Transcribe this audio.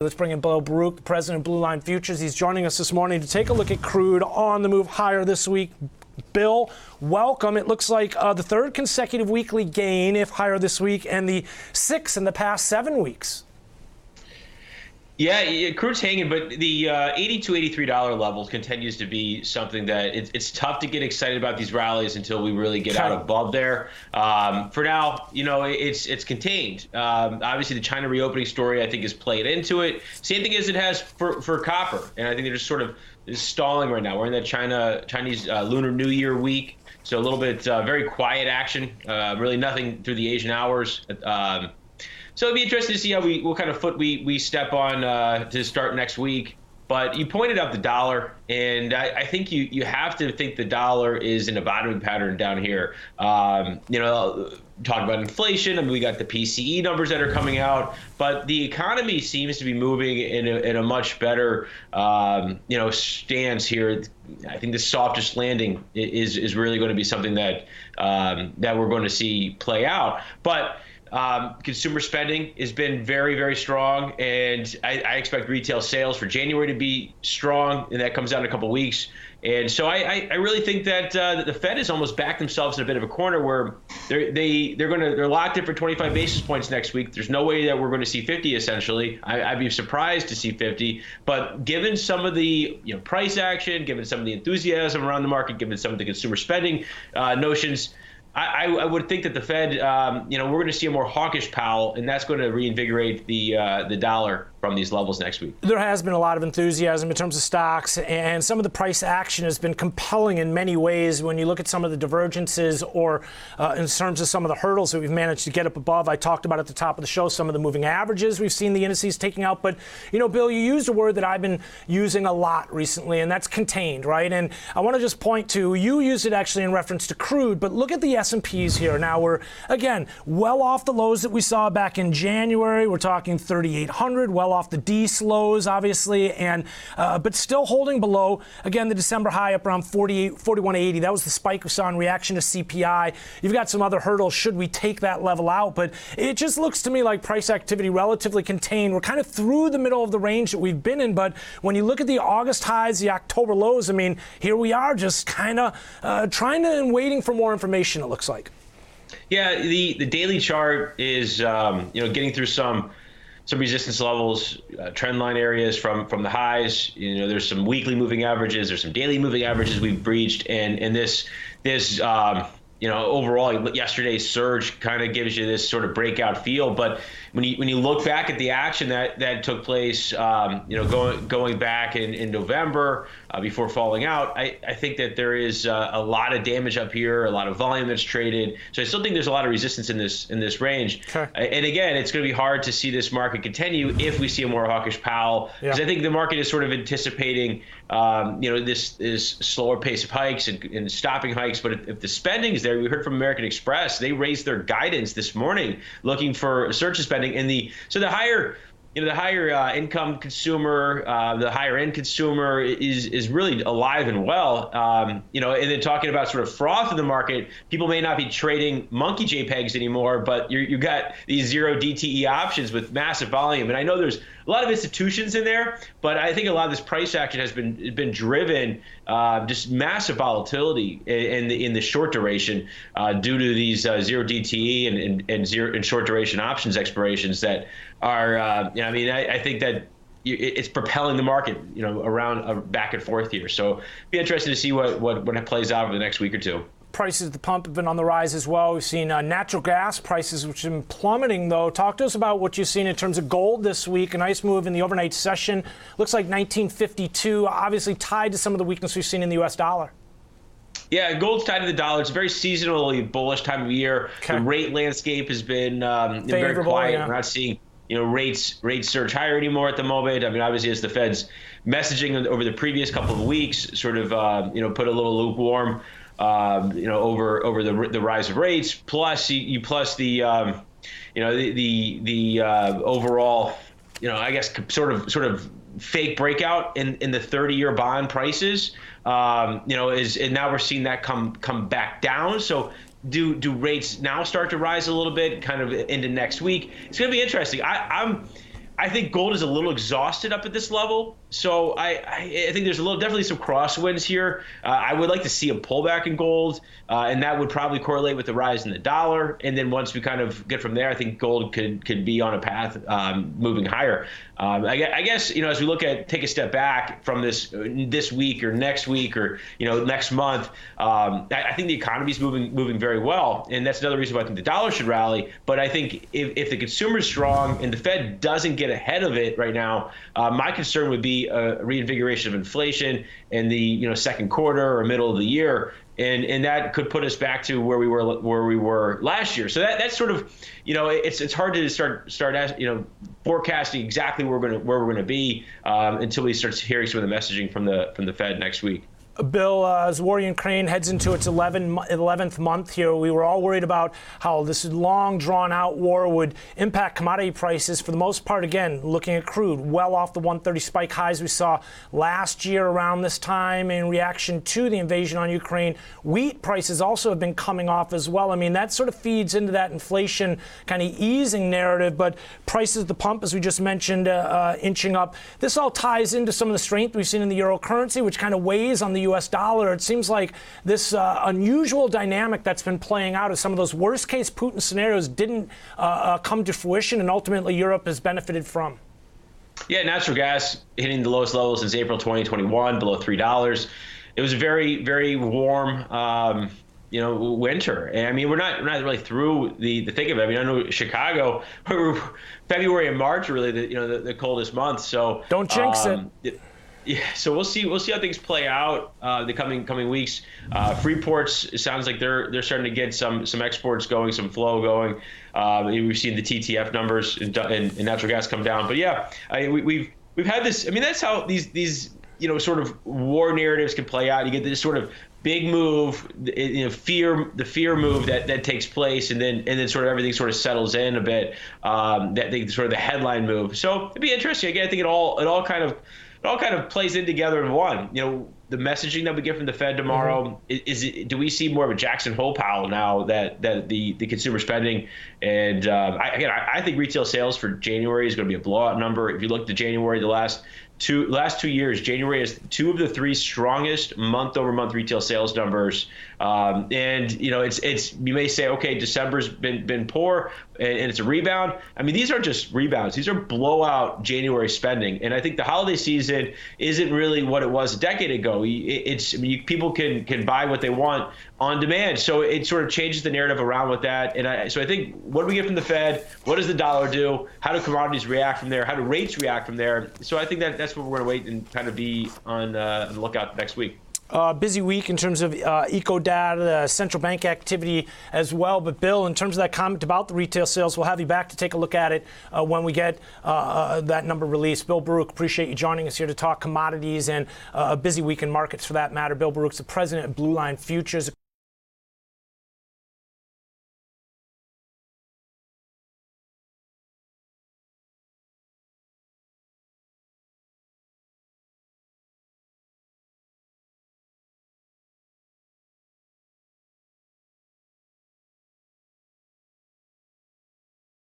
Let's bring in Bill Baruch, the president of Blue Line Futures. He's joining us this morning to take a look at crude on the move higher this week. Bill, welcome. It looks like uh, the third consecutive weekly gain, if higher this week, and the sixth in the past seven weeks. Yeah, crude's hanging, but the uh, 82 $83 level continues to be something that it's, it's tough to get excited about these rallies until we really get out above there. Um, for now, you know, it's it's contained. Um, obviously, the China reopening story, I think, has played into it. Same thing as it has for, for copper. And I think they're just sort of stalling right now. We're in that China Chinese uh, Lunar New Year week. So a little bit uh, very quiet action, uh, really nothing through the Asian hours. Um, so it'd be interesting to see how we what kind of foot we we step on uh, to start next week. But you pointed out the dollar, and I, I, think you you have to think the dollar is in a bottoming pattern down here. Um, you know, talk about inflation. I mean, we got the PCE numbers that are coming out, but the economy seems to be moving in a, in a much better, um, you know, stance here. I think the softest landing is is really going to be something that um, that we're going to see play out. But um, consumer spending has been very, very strong, and I, I, expect retail sales for January to be strong, and that comes out in a couple weeks. And so I, I, really think that, uh, the Fed has almost backed themselves in a bit of a corner where they're they they're going to they're locked in for 25 basis points next week. There's no way that we're going to see 50 essentially. I, would be surprised to see 50, but given some of the you know price action, given some of the enthusiasm around the market, given some of the consumer spending uh, notions. I, I, would think that the Fed, um, you know, we're going to see a more hawkish Powell, and that's going to reinvigorate the uh, the dollar from these levels next week. There has been a lot of enthusiasm in terms of stocks, and some of the price action has been compelling in many ways. When you look at some of the divergences, or uh, in terms of some of the hurdles that we've managed to get up above, I talked about at the top of the show some of the moving averages we've seen the indices taking out. But you know, Bill, you used a word that I've been using a lot recently, and that's contained, right? And I want to just point to you used it actually in reference to crude, but look at the S&Ps here. Now we're again well off the lows that we saw back in January. We're talking 3,800. Well off the D slows, obviously, and uh, but still holding below. Again, the December high up around 48, 41.80. That was the spike we saw in reaction to CPI. You've got some other hurdles should we take that level out, but it just looks to me like price activity relatively contained. We're kind of through the middle of the range that we've been in, but when you look at the August highs, the October lows, I mean, here we are just kind of uh, trying to and waiting for more information. It looks like. Yeah, the the daily chart is um, you know getting through some some resistance levels, uh, trend line areas from from the highs. You know, there's some weekly moving averages, there's some daily moving averages we've breached, and and this this um, you know overall yesterday's surge kind of gives you this sort of breakout feel. But when you when you look back at the action that that took place, um, you know, going going back in in November uh, before falling out, I, I think that there is uh, a lot of damage up here, a lot of volume that's traded. So I still think there's a lot of resistance in this in this range. And again, it's going to be hard to see this market continue if we see a more hawkish Powell, because yeah. I think the market is sort of anticipating, um, you know, this this slower pace of hikes and, and stopping hikes. But if, if the spending is we heard from American Express, they raised their guidance this morning, looking for surge spending in the so the higher you know the higher uh, income consumer, uh, the higher end consumer is is really alive and well. Um, you know, and then talking about sort of froth in the market, people may not be trading monkey JPEGs anymore, but you you got these zero DTE options with massive volume. And I know there's a lot of institutions in there, but I think a lot of this price action has been been driven uh, just massive volatility in, the in the short duration uh, due to these uh, zero DTE and, and, and zero and short duration options expirations that are. Uh, you know, I mean, I, I think that it's propelling the market, you know, around uh, back and forth here. So, be interesting to see what what when it plays out over the next week or two prices at the pump have been on the rise as well. We've seen uh, natural gas prices, which have been plummeting, though. Talk to us about what you've seen in terms of gold this week. A nice move in the overnight session. Looks like 1952, obviously tied to some of the weakness we've seen in the U.S. dollar. Yeah, gold's tied to the dollar. It's a very seasonally bullish time of year. Okay. The rate landscape has been um, very quiet. Yeah. We're not seeing you know rates rates surge higher anymore at the moment. I mean, obviously, as the Fed's messaging over the previous couple of weeks sort of uh, you know put a little lukewarm um, you know, over over the the rise of rates, plus you, you plus the um, you know the the, the uh, overall you know I guess sort of sort of fake breakout in, in the 30 year bond prices. Um, you know, is and now we're seeing that come come back down. So do do rates now start to rise a little bit, kind of into next week? It's going to be interesting. I, I'm I think gold is a little exhausted up at this level. So I, I, think there's a little definitely some crosswinds here. Uh, I would like to see a pullback in gold, uh, and that would probably correlate with the rise in the dollar. And then once we kind of get from there, I think gold could could be on a path um, moving higher. Um, I, I, guess you know as we look at take a step back from this this week or next week or you know next month, um, I, I, think the economy is moving moving very well, and that's another reason why I think the dollar should rally. But I think if, if the consumer is strong and the Fed doesn't get ahead of it right now, uh, my concern would be a reinvigoration of inflation in the you know second quarter or middle of the year and and that could put us back to where we were where we were last year. So that that's sort of, you know, it's it's hard to start start you know forecasting exactly where we're going to where we're to be um, until we start hearing some of the messaging from the from the Fed next week. Bill, uh, as war in Ukraine heads into its 11, 11th month here, we were all worried about how this long, drawn out war would impact commodity prices. For the most part, again, looking at crude, well off the 130 spike highs we saw last year around this time in reaction to the invasion on Ukraine. Wheat prices also have been coming off as well. I mean, that sort of feeds into that inflation kind of easing narrative, but prices at the pump, as we just mentioned, uh, uh, inching up. This all ties into some of the strength we've seen in the euro currency, which kind of weighs on the U.S. dollar. It seems like this uh, unusual dynamic that's been playing out as some of those worst case Putin scenarios didn't uh, uh, come to fruition, and ultimately Europe has benefited from. Yeah, natural gas hitting the lowest level since April 2021, below three dollars. It was a very, very warm. Um, you know, winter. And I mean, we're not we're not really through the the thick of it. I mean, I know Chicago, February and March are really the you know the, the coldest months. So don't jinx um, it yeah, so we'll see. We'll see how things play out uh, the coming coming weeks. Uh, Freeports it sounds like they're they're starting to get some some exports going, some flow going. Um, we've seen the TTF numbers in, natural gas come down, but yeah, I, we, we've we've had this. I mean, that's how these these you know sort of war narratives can play out. You get this sort of big move, you know, fear the fear move that that takes place, and then and then sort of everything sort of settles in a bit. Um, that they, sort of the headline move. So it'd be interesting. Again, I think it all it all kind of it all kind of plays in together in one. You know, the messaging that we get from the Fed tomorrow mm-hmm. is, is, do we see more of a Jackson Hole Powell now that that the the consumer spending and um, I, again I, I, think retail sales for January is going to be a blowout number. If you look at January, the last two last two years, January is two of the three strongest month over month retail sales numbers. Um, and you know, it's it's you may say, okay, December's been been poor and, and, it's a rebound. I mean, these aren't just rebounds; these are blowout January spending. And I think the holiday season isn't really what it was a decade ago. It's I mean, people can can buy what they want on demand, so it sort of changes the narrative around with that. And I, so I think what do we get from the Fed? What does the dollar do? How do commodities react from there? How do rates react from there? So I think that that's what we're going to wait and kind of be on, uh, on the lookout next week. Uh, busy week in terms of uh, eco data, central bank activity as well. But Bill, in terms of that comment about the retail sales, we'll have you back to take a look at it uh, when we get uh, uh, that number released. Bill Baruch, appreciate you joining us here to talk commodities and uh, a busy week in markets for that matter. Bill Baruch's the president of Blue Line Futures.